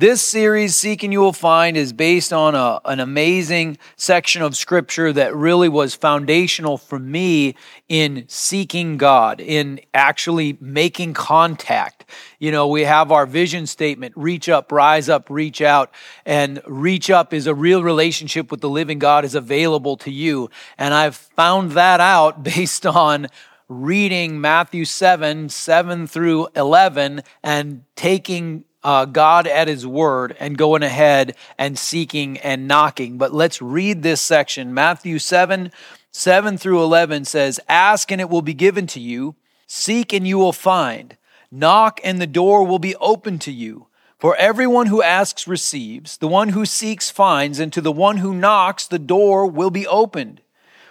This series, Seek and You Will Find, is based on a, an amazing section of scripture that really was foundational for me in seeking God, in actually making contact. You know, we have our vision statement reach up, rise up, reach out. And reach up is a real relationship with the living God is available to you. And I've found that out based on reading Matthew 7, 7 through 11, and taking uh, God at His word and going ahead and seeking and knocking. But let's read this section. Matthew 7 7 through 11 says, Ask and it will be given to you, seek and you will find, knock and the door will be open to you. For everyone who asks receives, the one who seeks finds, and to the one who knocks the door will be opened.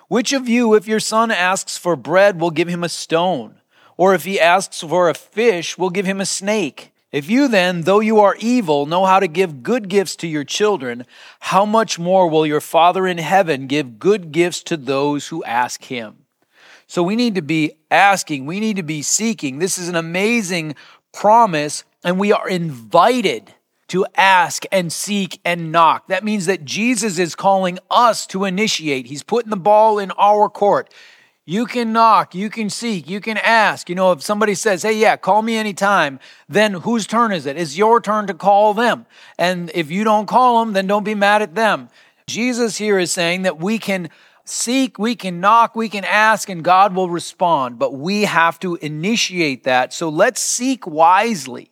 Which of you, if your son asks for bread, will give him a stone? Or if he asks for a fish, will give him a snake? If you then, though you are evil, know how to give good gifts to your children, how much more will your Father in heaven give good gifts to those who ask him? So we need to be asking, we need to be seeking. This is an amazing promise, and we are invited to ask and seek and knock. That means that Jesus is calling us to initiate. He's putting the ball in our court. You can knock, you can seek, you can ask. You know, if somebody says, hey, yeah, call me anytime, then whose turn is it? It's your turn to call them. And if you don't call them, then don't be mad at them. Jesus here is saying that we can seek, we can knock, we can ask, and God will respond, but we have to initiate that. So let's seek wisely.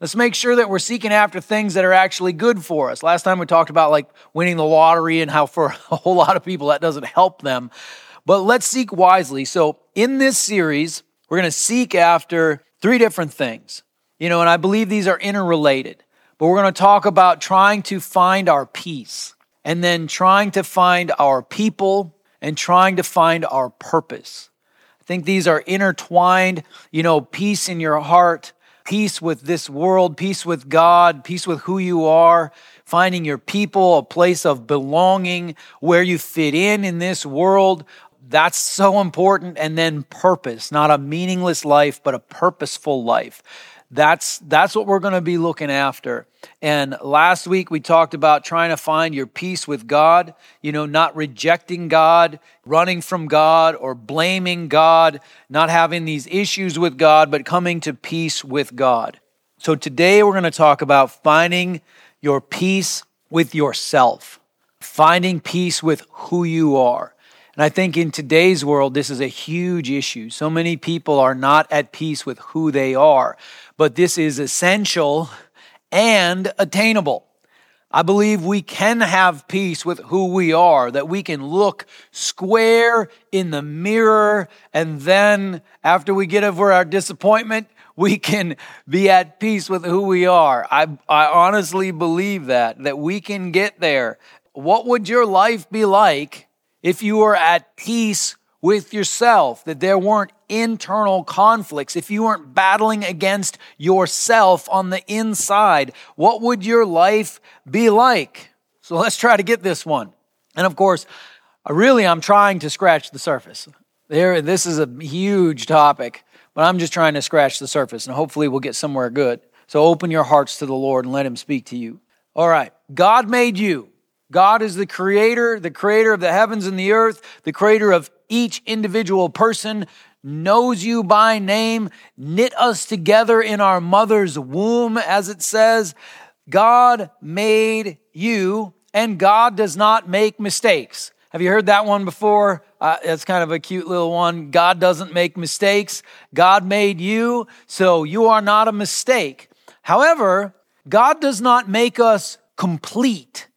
Let's make sure that we're seeking after things that are actually good for us. Last time we talked about like winning the lottery and how for a whole lot of people that doesn't help them. But let's seek wisely. So, in this series, we're going to seek after three different things. You know, and I believe these are interrelated. But we're going to talk about trying to find our peace and then trying to find our people and trying to find our purpose. I think these are intertwined, you know, peace in your heart, peace with this world, peace with God, peace with who you are, finding your people, a place of belonging where you fit in in this world, that's so important. And then purpose, not a meaningless life, but a purposeful life. That's, that's what we're going to be looking after. And last week we talked about trying to find your peace with God, you know, not rejecting God, running from God, or blaming God, not having these issues with God, but coming to peace with God. So today we're going to talk about finding your peace with yourself, finding peace with who you are. And I think in today's world, this is a huge issue. So many people are not at peace with who they are, but this is essential and attainable. I believe we can have peace with who we are, that we can look square in the mirror, and then after we get over our disappointment, we can be at peace with who we are. I, I honestly believe that, that we can get there. What would your life be like if you were at peace with yourself, that there weren't internal conflicts, if you weren't battling against yourself on the inside, what would your life be like? So let's try to get this one. And of course, really, I'm trying to scratch the surface. There, this is a huge topic, but I'm just trying to scratch the surface, and hopefully, we'll get somewhere good. So open your hearts to the Lord and let Him speak to you. All right, God made you. God is the creator, the creator of the heavens and the earth, the creator of each individual person, knows you by name, knit us together in our mother's womb, as it says. God made you, and God does not make mistakes. Have you heard that one before? Uh, that's kind of a cute little one. God doesn't make mistakes. God made you, so you are not a mistake. However, God does not make us complete.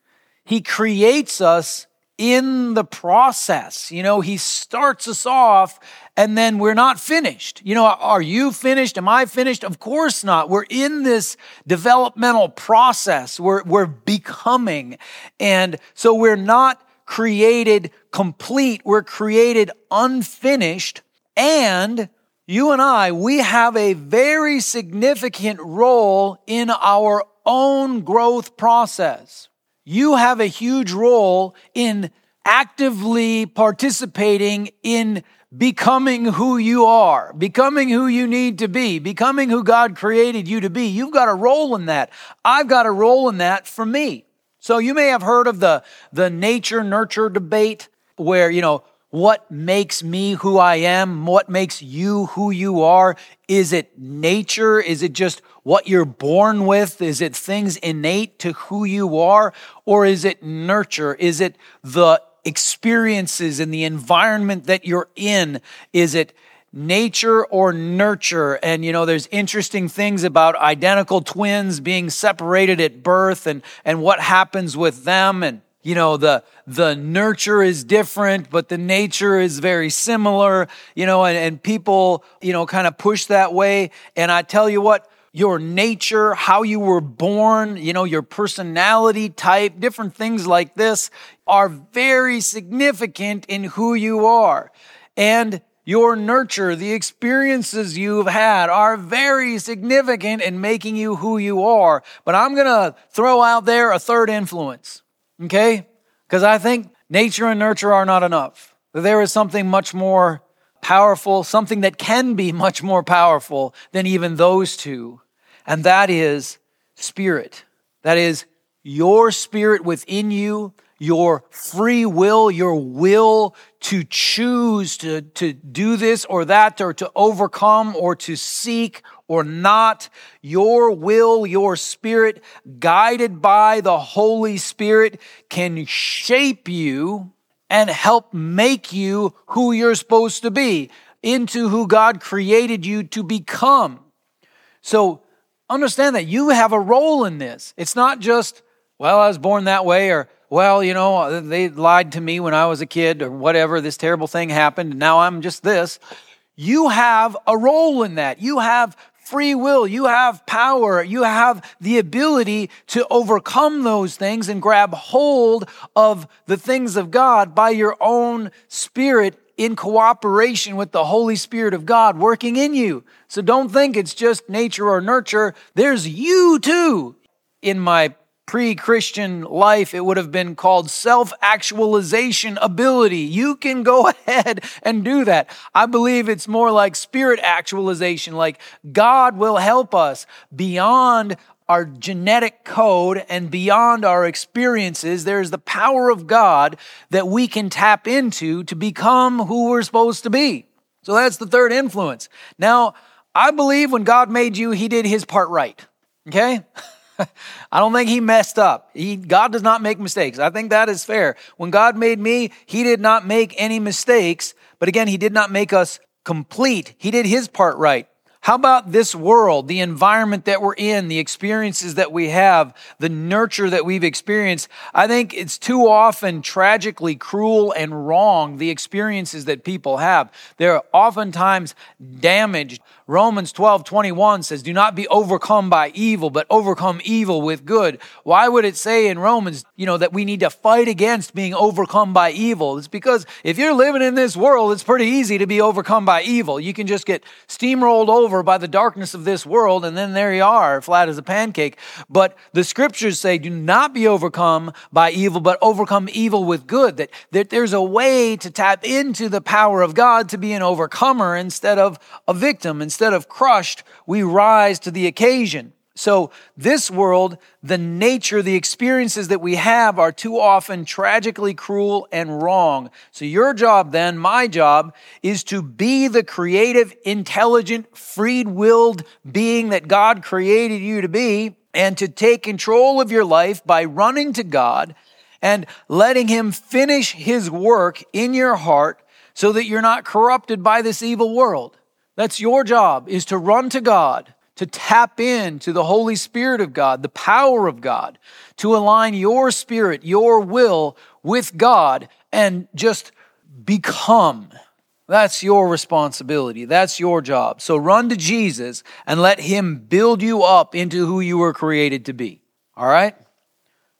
He creates us in the process. You know, He starts us off and then we're not finished. You know, are you finished? Am I finished? Of course not. We're in this developmental process. We're, we're becoming. And so we're not created complete. We're created unfinished. And you and I, we have a very significant role in our own growth process you have a huge role in actively participating in becoming who you are, becoming who you need to be, becoming who God created you to be. You've got a role in that. I've got a role in that for me. So you may have heard of the, the nature nurture debate where, you know, what makes me who I am? What makes you who you are? Is it nature? Is it just what you're born with? Is it things innate to who you are? Or is it nurture? Is it the experiences and the environment that you're in? Is it nature or nurture. And you know, there's interesting things about identical twins being separated at birth and, and what happens with them. And, you know, the, the nurture is different, but the nature is very similar, you know, and, and people, you know, kind of push that way. And I tell you what, your nature, how you were born, you know, your personality type, different things like this are very significant in who you are. And your nurture, the experiences you've had are very significant in making you who you are. But I'm going to throw out there a third influence, okay? Because I think nature and nurture are not enough. There is something much more powerful, something that can be much more powerful than even those two. And that is spirit. That is your spirit within you your free will, your will to choose to, to do this or that, or to overcome, or to seek or not, your will, your spirit, guided by the Holy Spirit, can shape you and help make you who you're supposed to be, into who God created you to become. So understand that you have a role in this. It's not just, well, I was born that way, or well, you know, uh, they lied to me when I was a kid or whatever, this terrible thing happened, and now I'm just this. You have a role in that. You have free will. You have power. You have the ability to overcome those things and grab hold of the things of God by your own spirit in cooperation with the Holy Spirit of God working in you. So don't think it's just nature or nurture. There's you too. In my pre Christian life, it would have been called self actualization ability. You can go ahead and do that. I believe it's more like spirit actualization, like God will help us beyond our genetic code and beyond our experiences. There's the power of God that we can tap into to become who we're supposed to be. So that's the third influence. Now, I believe when God made you, He did His part right. Okay? I don't think he messed up. He, God does not make mistakes. I think that is fair. When God made me, he did not make any mistakes, but again, he did not make us complete. He did his part right. How about this world, the environment that we're in, the experiences that we have, the nurture that we've experienced? I think it's too often tragically cruel and wrong, the experiences that people have. They're oftentimes damaged Romans 12, 21 says, Do not be overcome by evil, but overcome evil with good. Why would it say in Romans, you know, that we need to fight against being overcome by evil? It's because if you're living in this world, it's pretty easy to be overcome by evil. You can just get steamrolled over by the darkness of this world, and then there you are, flat as a pancake. But the scriptures say, Do not be overcome by evil, but overcome evil with good. That, that there's a way to tap into the power of God to be an overcomer instead of a victim, instead instead of crushed, we rise to the occasion. So, this world, the nature, the experiences that we have are too often tragically cruel and wrong. So, your job then, my job, is to be the creative, intelligent, freed willed being that God created you to be and to take control of your life by running to God and letting Him finish His work in your heart so that you're not corrupted by this evil world. That's your job is to run to God, to tap in to the Holy Spirit of God, the power of God, to align your spirit, your will with God and just become. That's your responsibility. That's your job. So run to Jesus and let him build you up into who you were created to be. All right?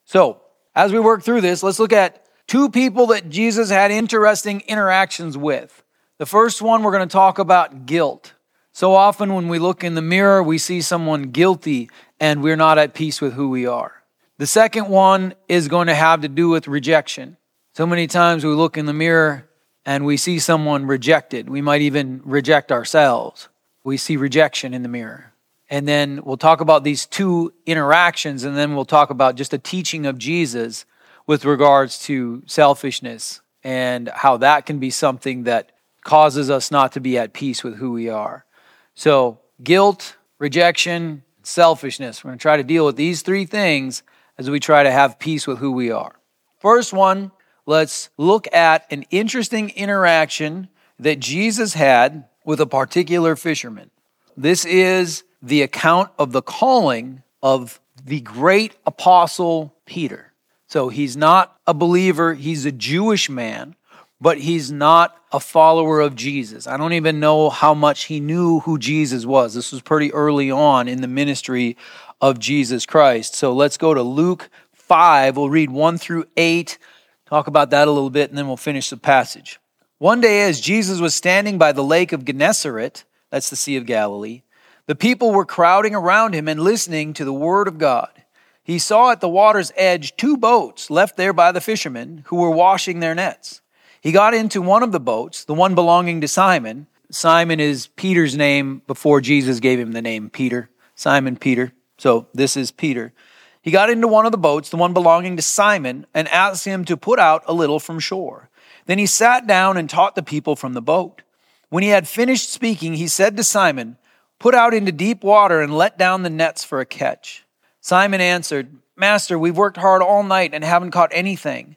So, as we work through this, let's look at two people that Jesus had interesting interactions with. The first one, we're going to talk about guilt. So often when we look in the mirror, we see someone guilty and we're not at peace with who we are. The second one is going to have to do with rejection. So many times we look in the mirror and we see someone rejected. We might even reject ourselves. We see rejection in the mirror. And then we'll talk about these two interactions, and then we'll talk about just a teaching of Jesus with regards to selfishness and how that can be something that causes us not to be at peace with who we are. So, guilt, rejection, selfishness. We're going to try to deal with these three things as we try to have peace with who we are. First one, let's look at an interesting interaction that Jesus had with a particular fisherman. This is the account of the calling of the great apostle Peter. So he's not a believer, he's a Jewish man, but he's not a follower of Jesus. I don't even know how much he knew who Jesus was. This was pretty early on in the ministry of Jesus Christ. So let's go to Luke 5. We'll read 1 through 8, talk about that a little bit, and then we'll finish the passage. One day, as Jesus was standing by the lake of Gennesaret, that's the Sea of Galilee, the people were crowding around him and listening to the word of God he saw at the water's edge two boats left there by the fishermen who were washing their nets. He got into one of the boats, the one belonging to Simon. Simon is Peter's name before Jesus gave him the name Peter. Simon Peter. So this is Peter. He got into one of the boats, the one belonging to Simon, and asked him to put out a little from shore. Then he sat down and taught the people from the boat. When he had finished speaking, he said to Simon, Put out into deep water and let down the nets for a catch. Simon answered, Master, we've worked hard all night and haven't caught anything,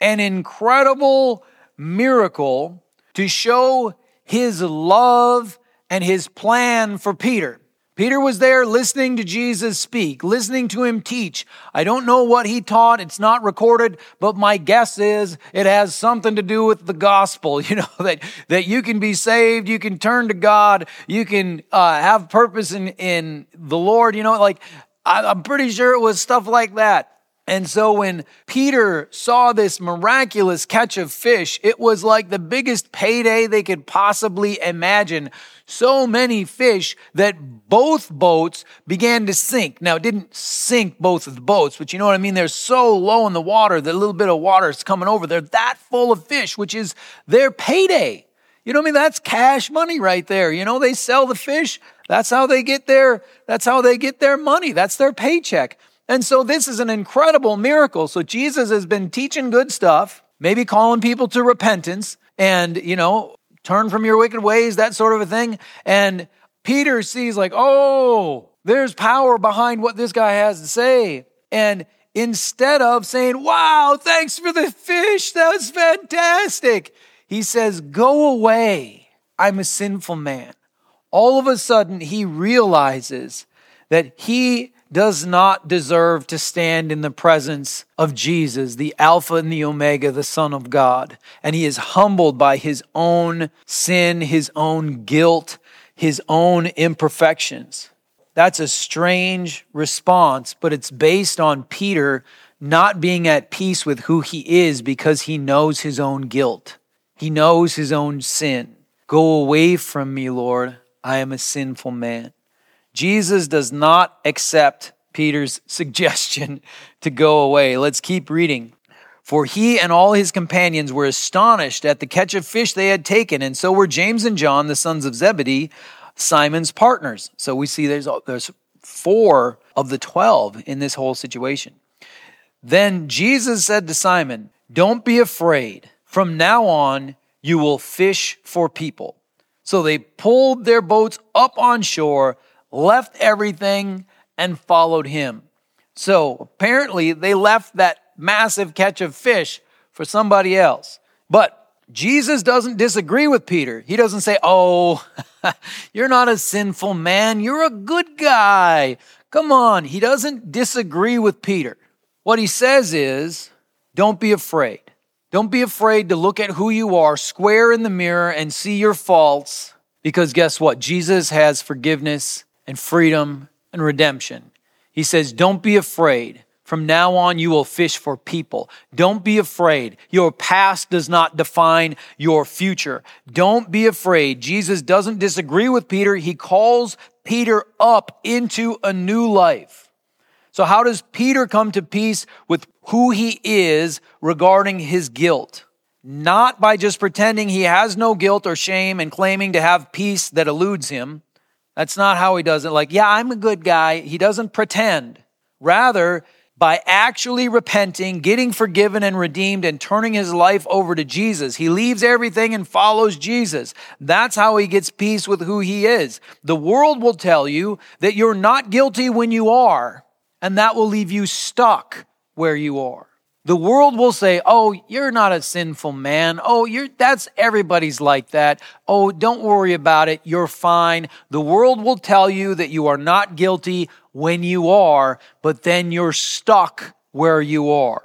an incredible miracle to show his love and his plan for Peter. Peter was there listening to Jesus speak, listening to him teach. I don't know what he taught. It's not recorded, but my guess is it has something to do with the gospel. You know, that, that you can be saved, you can turn to God, you can uh, have purpose in, in the Lord. You know, like I, I'm pretty sure it was stuff like that. And so when Peter saw this miraculous catch of fish, it was like the biggest payday they could possibly imagine. So many fish that both boats began to sink. Now, it didn't sink both of the boats, but you know what I mean? They're so low in the water, the little bit of water is coming over. They're that full of fish, which is their payday. You know what I mean? That's cash money right there. You know, they sell the fish. That's how they get their, that's how they get their money. That's their paycheck. And so this is an incredible miracle. So Jesus has been teaching good stuff, maybe calling people to repentance and, you know, turn from your wicked ways, that sort of a thing. And Peter sees like, oh, there's power behind what this guy has to say. And instead of saying, wow, thanks for the fish, that was fantastic, he says, go away. I'm a sinful man. All of a sudden, he realizes that he does not deserve to stand in the presence of Jesus, the Alpha and the Omega, the Son of God. And he is humbled by his own sin, his own guilt, his own imperfections. That's a strange response, but it's based on Peter not being at peace with who he is because he knows his own guilt. He knows his own sin. Go away from me, Lord. I am a sinful man. Jesus does not accept Peter's suggestion to go away. Let's keep reading. For he and all his companions were astonished at the catch of fish they had taken, and so were James and John, the sons of Zebedee, Simon's partners. So we see there's, there's four of the 12 in this whole situation. Then Jesus said to Simon, Don't be afraid. From now on, you will fish for people. So they pulled their boats up on shore left everything and followed him. So apparently they left that massive catch of fish for somebody else. But Jesus doesn't disagree with Peter. He doesn't say, Oh, you're not a sinful man. You're a good guy. Come on. He doesn't disagree with Peter. What he says is, Don't be afraid. Don't be afraid to look at who you are square in the mirror and see your faults because guess what? Jesus has forgiveness and freedom and redemption. He says, Don't be afraid. From now on, you will fish for people. Don't be afraid. Your past does not define your future. Don't be afraid. Jesus doesn't disagree with Peter. He calls Peter up into a new life. So how does Peter come to peace with who he is regarding his guilt? Not by just pretending he has no guilt or shame and claiming to have peace that eludes him. That's not how he does it. Like, yeah, I'm a good guy. He doesn't pretend. Rather, by actually repenting, getting forgiven and redeemed, and turning his life over to Jesus. He leaves everything and follows Jesus. That's how he gets peace with who he is. The world will tell you that you're not guilty when you are, and that will leave you stuck where you are. The world will say, "Oh, you're not a sinful man. Oh, you're that's everybody's like that. Oh, don't worry about it. You're fine." The world will tell you that you are not guilty when you are, but then you're stuck where you are.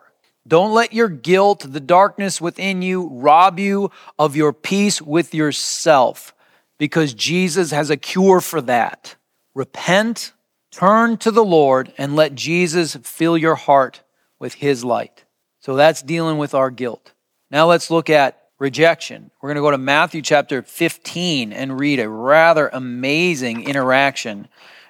Don't let your guilt, the darkness within you, rob you of your peace with yourself because Jesus has a cure for that. Repent, turn to the Lord, and let Jesus fill your heart with his light. So that's dealing with our guilt. Now let's look at rejection. We're going to go to Matthew chapter 15 and read a rather amazing interaction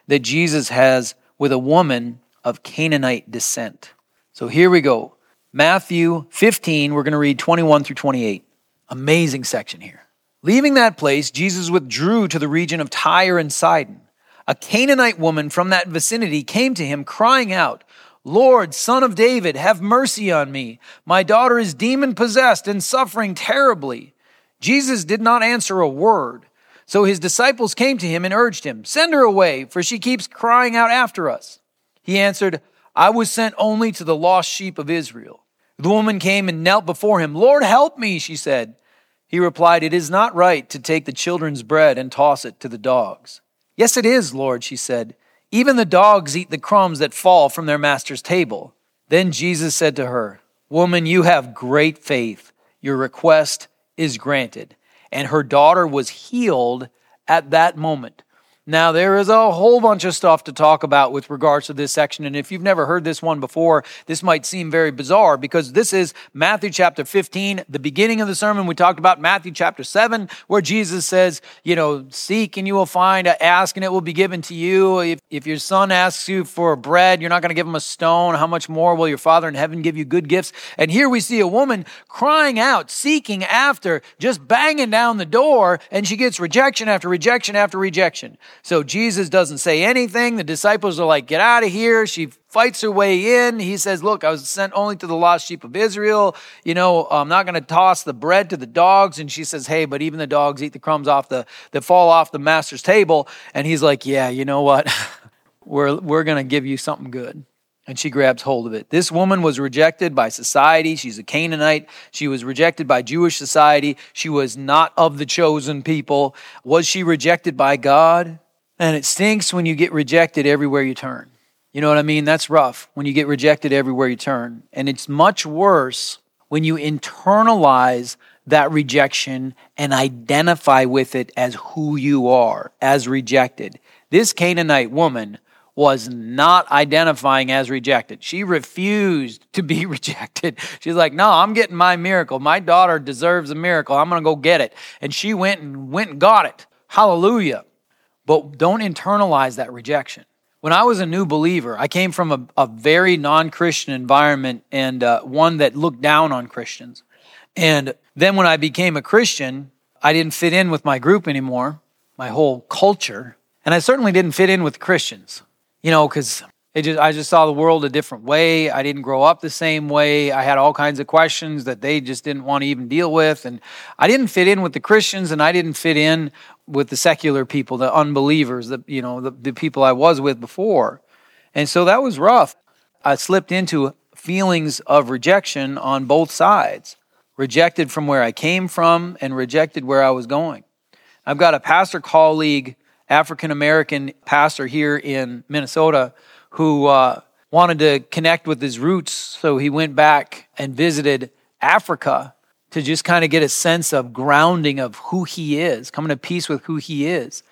that Jesus has with a woman of Canaanite descent. So here we go. Matthew 15, we're going to read 21 through 28. Amazing section here. Leaving that place, Jesus withdrew to the region of Tyre and Sidon. A Canaanite woman from that vicinity came to him, crying out, Lord, son of David, have mercy on me. My daughter is demon possessed and suffering terribly. Jesus did not answer a word. So his disciples came to him and urged him, Send her away, for she keeps crying out after us. He answered, I was sent only to the lost sheep of Israel. The woman came and knelt before him. Lord, help me, she said. He replied, It is not right to take the children's bread and toss it to the dogs. Yes, it is, Lord, she said. Even the dogs eat the crumbs that fall from their master's table. Then Jesus said to her, Woman, you have great faith. Your request is granted. And her daughter was healed at that moment. Now, there is a whole bunch of stuff to talk about with regards to this section. And if you've never heard this one before, this might seem very bizarre because this is Matthew chapter 15, the beginning of the sermon. We talked about Matthew chapter 7, where Jesus says, you know, seek and you will find, ask and it will be given to you. If, if your son asks you for bread, you're not going to give him a stone. How much more will your Father in heaven give you good gifts? And here we see a woman crying out, seeking after, just banging down the door, and she gets rejection after rejection after rejection. So Jesus doesn't say anything. The disciples are like, get out of here. She fights her way in. He says, look, I was sent only to the lost sheep of Israel. You know, I'm not going to toss the bread to the dogs. And she says, hey, but even the dogs eat the crumbs off the, that fall off the master's table. And he's like, yeah, you know what? we're, we're going to give you something good and she grabs hold of it. This woman was rejected by society. She's a Canaanite. She was rejected by Jewish society. She was not of the chosen people. Was she rejected by God? And it stinks when you get rejected everywhere you turn. You know what I mean? That's rough when you get rejected everywhere you turn. And it's much worse when you internalize that rejection and identify with it as who you are, as rejected. This Canaanite woman was not identifying as rejected. She refused to be rejected. She's like, "No, I'm getting my miracle. My daughter deserves a miracle. I'm going to go get it." And she went and went and got it. Hallelujah. But don't internalize that rejection. When I was a new believer, I came from a, a very non Christian environment and uh, one that looked down on Christians. And then when I became a Christian, I didn't fit in with my group anymore, my whole culture. And I certainly didn't fit in with Christians, you know, because it just I just saw the world a different way. I didn't grow up the same way. I had all kinds of questions that they just didn't want to even deal with and I didn't fit in with the Christians and I didn't fit in with the secular people, the unbelievers, the you know, the, the people I was with before. And so that was rough. I slipped into feelings of rejection on both sides. Rejected from where I came from and rejected where I was going. I've got a pastor colleague, African American pastor here in Minnesota who uh, wanted to connect with his roots. So he went back and visited Africa to just kind of get a sense of grounding of who he is, coming to peace with who he is.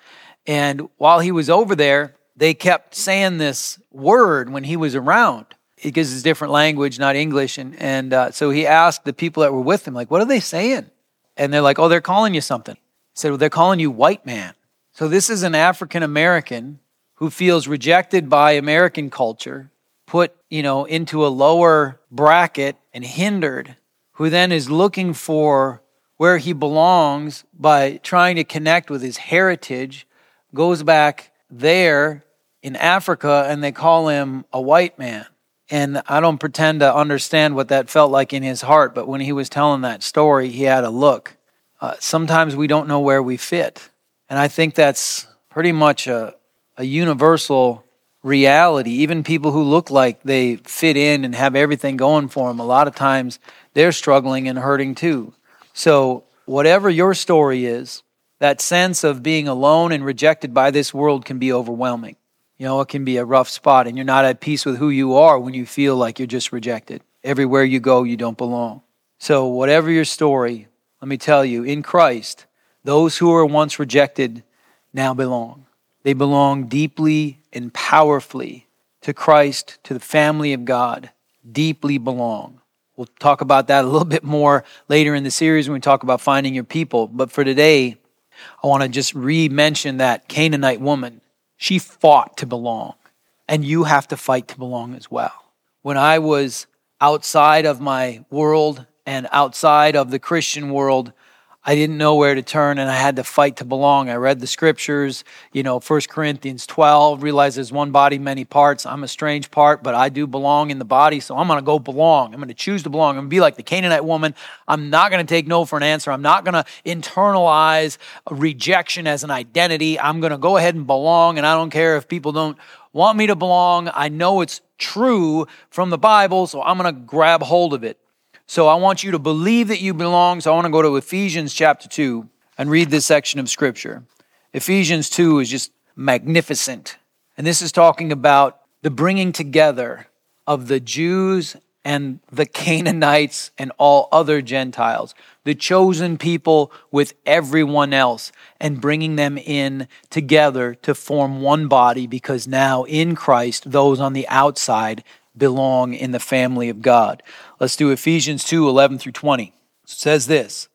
And while he was over there, they kept saying this word when he was around because it's a different language, not English. And, and uh, so he asked the people that were with him, like, what are they saying? And they're like, oh, they're calling you something. He said, well, they're calling you white man. So this is an African American who feels rejected by American culture, put, you know, into a lower bracket and hindered who then is looking for where he belongs by trying to connect with his heritage, goes back there in Africa and they call him a white man. And I don't pretend to understand what that felt like in his heart, but when he was telling that story, he had a look. Uh, sometimes we don't know where we fit. And I think that's pretty much a, a universal reality. Even people who look like they fit in and have everything going for them, a lot of times they're struggling and hurting too. So, whatever your story is, that sense of being alone and rejected by this world can be overwhelming. You know, it can be a rough spot, and you're not at peace with who you are when you feel like you're just rejected. Everywhere you go, you don't belong. So, whatever your story, let me tell you, in Christ, those who were once rejected now belong. They belong deeply and powerfully to Christ, to the family of God, deeply belong. We'll talk about that a little bit more later in the series when we talk about finding your people. But for today, I want to just re mention that Canaanite woman. She fought to belong, and you have to fight to belong as well. When I was outside of my world and outside of the Christian world, I didn't know where to turn and I had to fight to belong. I read the scriptures, you know, 1 Corinthians 12, realized there's one body, many parts. I'm a strange part, but I do belong in the body, so I'm going to go belong. I'm going to choose to belong. I'm going to be like the Canaanite woman. I'm not going to take no for an answer. I'm not going to internalize rejection as an identity. I'm going to go ahead and belong, and I don't care if people don't want me to belong. I know it's true from the Bible, so I'm going to grab hold of it. So I want you to believe that you belong. So I want to go to Ephesians chapter 2 and read this section of scripture. Ephesians 2 is just magnificent. And this is talking about the bringing together of the Jews and the Canaanites and all other Gentiles, the chosen people with everyone else, and bringing them in together to form one body because now in Christ, those on the outside belong in the family of God. Let's do Ephesians 2 11 through 20. It says this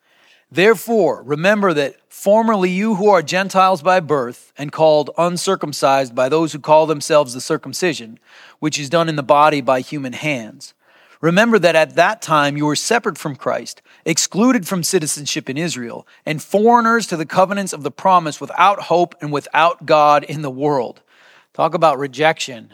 Therefore, remember that formerly you who are Gentiles by birth and called uncircumcised by those who call themselves the circumcision, which is done in the body by human hands. Remember that at that time you were separate from Christ, excluded from citizenship in Israel, and foreigners to the covenants of the promise without hope and without God in the world. Talk about rejection.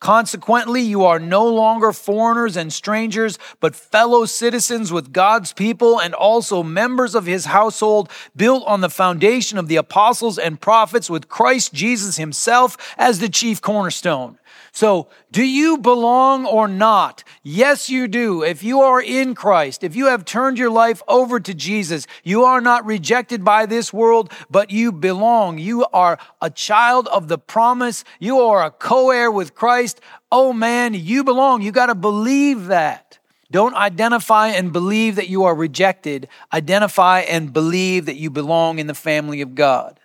Consequently, you are no longer foreigners and strangers, but fellow citizens with God's people and also members of his household, built on the foundation of the apostles and prophets with Christ Jesus himself as the chief cornerstone. So, do you belong or not? Yes, you do. If you are in Christ, if you have turned your life over to Jesus, you are not rejected by this world, but you belong. You are a child of the promise. You are a co heir with Christ. Oh man, you belong. You got to believe that. Don't identify and believe that you are rejected. Identify and believe that you belong in the family of God.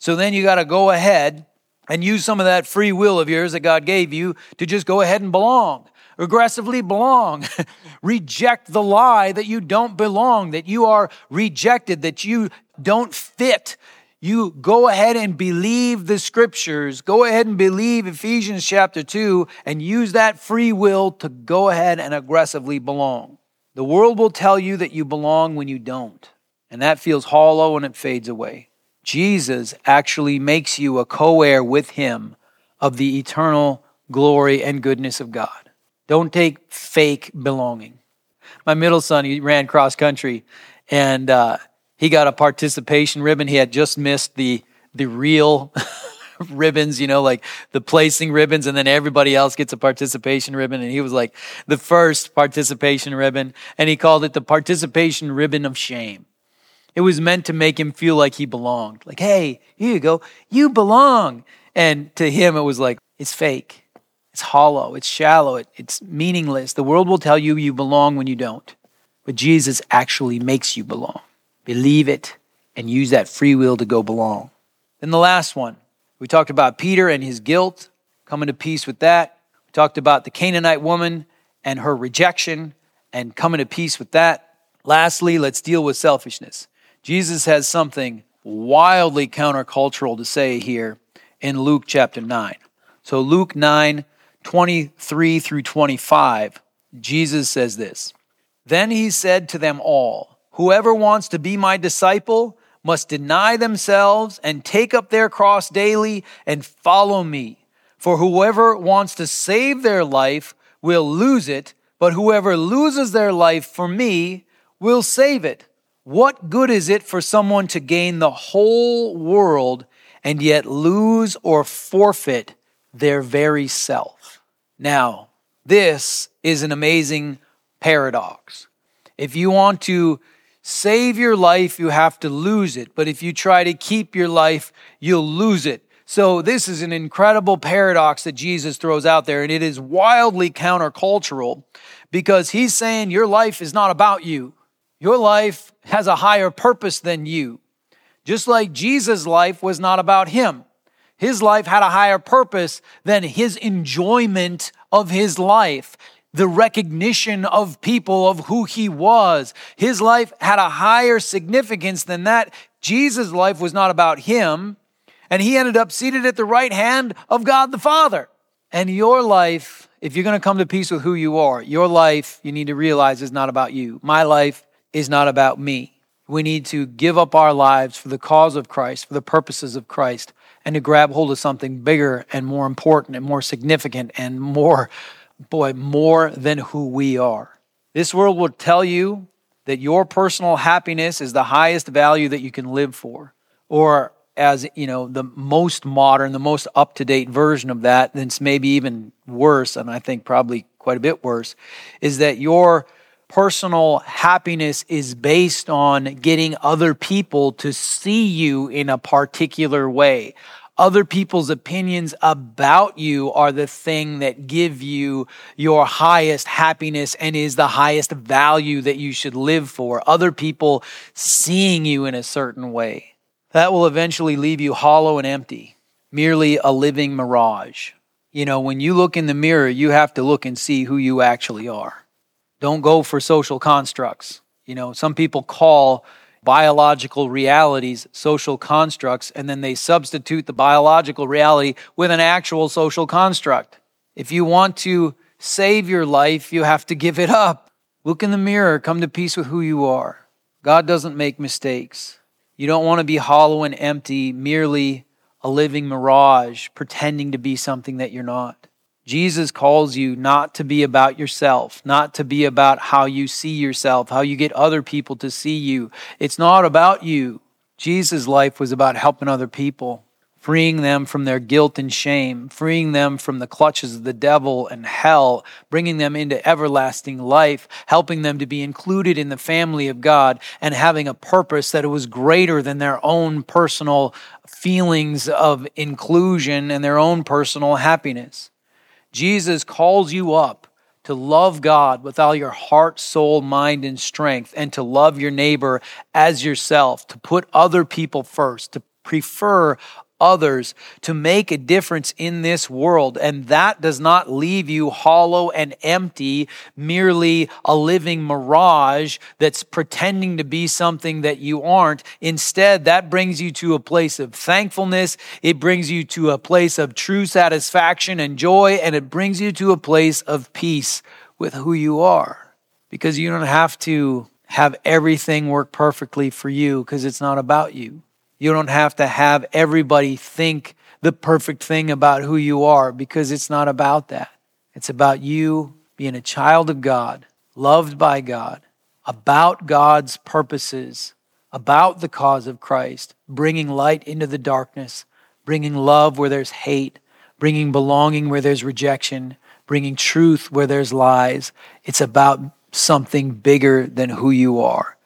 So then you got to go ahead and use some of that free will of yours that God gave you to just go ahead and belong. Aggressively belong. Reject the lie that you don't belong, that you are rejected, that you don't fit. you go ahead and believe the scriptures, go ahead and believe Ephesians chapter 2, and use that free will to go ahead and aggressively belong. The world will tell you that you belong when you don't, and that feels hollow and it fades away. Jesus actually makes you a co heir with him of the eternal glory and goodness of God. Don't take fake belonging. My middle son, he ran cross country, and uh, he got a participation ribbon. He had just missed the the real ribbons, you know, like the placing ribbons, and then everybody else gets a participation ribbon. And he was like the first participation ribbon, and he called it the participation ribbon of shame. It was meant to make him feel like he belonged. Like, hey, here you go, you belong. And to him, it was like, it's fake. It's hollow. It's shallow. It, it's meaningless. The world will tell you you belong when you don't. But Jesus actually makes you belong believe it, and use that free will to go belong. Then the last one, we talked about Peter and his guilt, coming to peace with that. We talked about the Canaanite woman and her rejection and coming to peace with that. Lastly, let's deal with selfishness. Jesus has something wildly countercultural to say here in Luke chapter 9. So, Luke 9, 23 through 25, Jesus says this Then he said to them all, Whoever wants to be my disciple must deny themselves and take up their cross daily and follow me. For whoever wants to save their life will lose it, but whoever loses their life for me will save it. What good is it for someone to gain the whole world and yet lose or forfeit their very self? Now, this is an amazing paradox. If you want to save your life, you have to lose it. But if you try to keep your life, you'll lose it. So this is an incredible paradox that Jesus throws out there, and it is wildly countercultural because he's saying your life is not about you. Your life has a higher purpose than you. Just like Jesus' life was not about him. His life had a higher purpose than his enjoyment of his life the recognition of people of who he was. His life had a higher significance than that. Jesus' life was not about him, and he ended up seated at the right hand of God the Father. And your life, if you're going to come to peace with who you are, your life, you need to realize is not about you. My life is not about me. We need to give up our lives for the cause of Christ, for the purposes of Christ, and to grab hold of something bigger and more important and more significant and more boy, more than who we are. This world will tell you that your personal happiness is the highest value that you can live for. Or as, you know, the most modern, the most up-to-date version of that, that's maybe even worse, and I think probably quite a bit worse, is that your personal happiness is based on getting other people to see you in a particular way other people's opinions about you are the thing that give you your highest happiness and is the highest value that you should live for. Other people seeing you in a certain way. That will eventually leave you hollow and empty, merely a living mirage. You know, when you look in the mirror, you have to look and see who you actually are. Don't go for social constructs. You know, some people call biological realities, social constructs, and then they substitute the biological reality with an actual social construct. If you want to save your life, you have to give it up. Look in the mirror, come to peace with who you are. God doesn't make mistakes. You don't want to be hollow and empty, merely a living mirage, pretending to be something that you're not. Jesus calls you not to be about yourself, not to be about how you see yourself, how you get other people to see you. It's not about you. Jesus' life was about helping other people, freeing them from their guilt and shame, freeing them from the clutches of the devil and hell, bringing them into everlasting life, helping them to be included in the family of God, and having a purpose that was greater than their own personal feelings of inclusion and their own personal happiness. Jesus calls you up to love God with all your heart, soul, mind, and strength, and to love your neighbor as yourself, to put other people first, to prefer others to make a difference in this world. And that does not leave you hollow and empty, merely a living mirage that's pretending to be something that you aren't. Instead, that brings you to a place of thankfulness. It brings you to a place of true satisfaction and joy, and it brings you to a place of peace with who you are because you don't have to have everything work perfectly for you because it's not about you. You don't have to have everybody think the perfect thing about who you are because it's not about that. It's about you being a child of God, loved by God, about God's purposes, about the cause of Christ, bringing light into the darkness, bringing love where there's hate, bringing belonging where there's rejection, bringing truth where there's lies. It's about something bigger than who you are.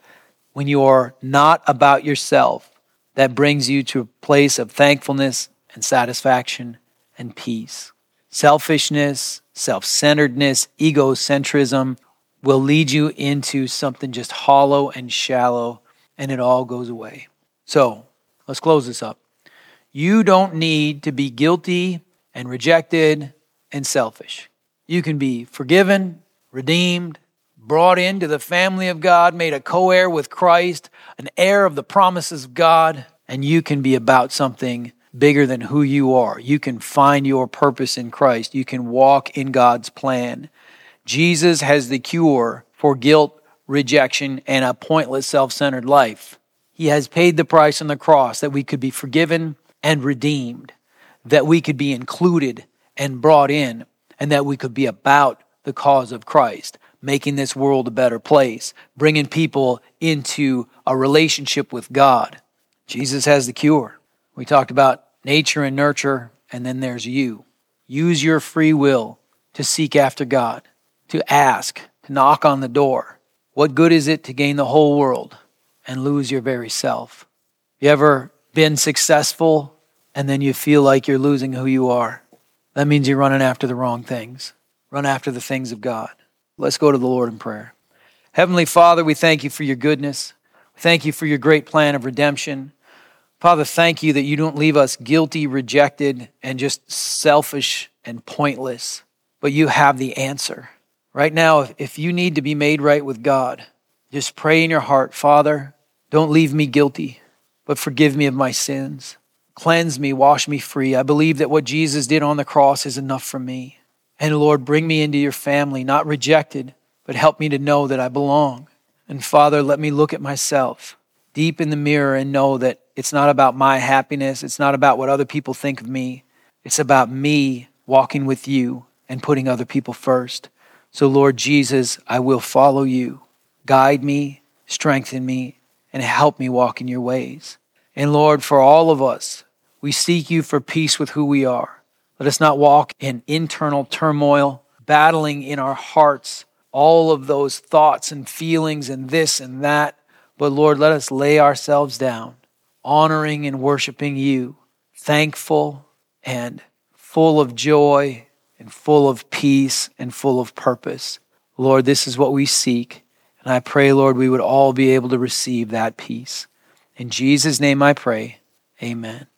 When you are not about yourself, that brings you to a place of thankfulness and satisfaction and peace. Selfishness, self centeredness, egocentrism will lead you into something just hollow and shallow, and it all goes away. So let's close this up. You don't need to be guilty and rejected and selfish. You can be forgiven, redeemed, brought into the family of God, made a co heir with Christ, an heir of the promises of God, and you can be about something bigger than who you are. You can find your purpose in Christ. You can walk in God's plan. Jesus has the cure for guilt, rejection, and a pointless self centered life. He has paid the price on the cross that we could be forgiven and redeemed, that we could be included and brought in, and that we could be about the cause of Christ making this world a better place, bringing people into a relationship with God. Jesus has the cure. We talked about nature and nurture, and then there's you. Use your free will to seek after God, to ask, to knock on the door. What good is it to gain the whole world and lose your very self? You ever been successful and then you feel like you're losing who you are? That means you're running after the wrong things. Run after the things of God. Let's go to the Lord in prayer. Heavenly Father, we thank you for your goodness. Thank you for your great plan of redemption. Father, thank you that you don't leave us guilty, rejected, and just selfish and pointless, but you have the answer. Right now, if you need to be made right with God, just pray in your heart, Father, don't leave me guilty, but forgive me of my sins. Cleanse me, wash me free. I believe that what Jesus did on the cross is enough for me. And Lord, bring me into your family, not rejected, but help me to know that I belong. And Father, let me look at myself deep in the mirror and know that it's not about my happiness. It's not about what other people think of me. It's about me walking with you and putting other people first. So, Lord Jesus, I will follow you. Guide me, strengthen me, and help me walk in your ways. And Lord, for all of us, we seek you for peace with who we are. Let us not walk in internal turmoil, battling in our hearts all of those thoughts and feelings and this and that. But Lord, let us lay ourselves down, honoring and worshiping you, thankful and full of joy and full of peace and full of purpose. Lord, this is what we seek. And I pray, Lord, we would all be able to receive that peace. In Jesus' name I pray. Amen.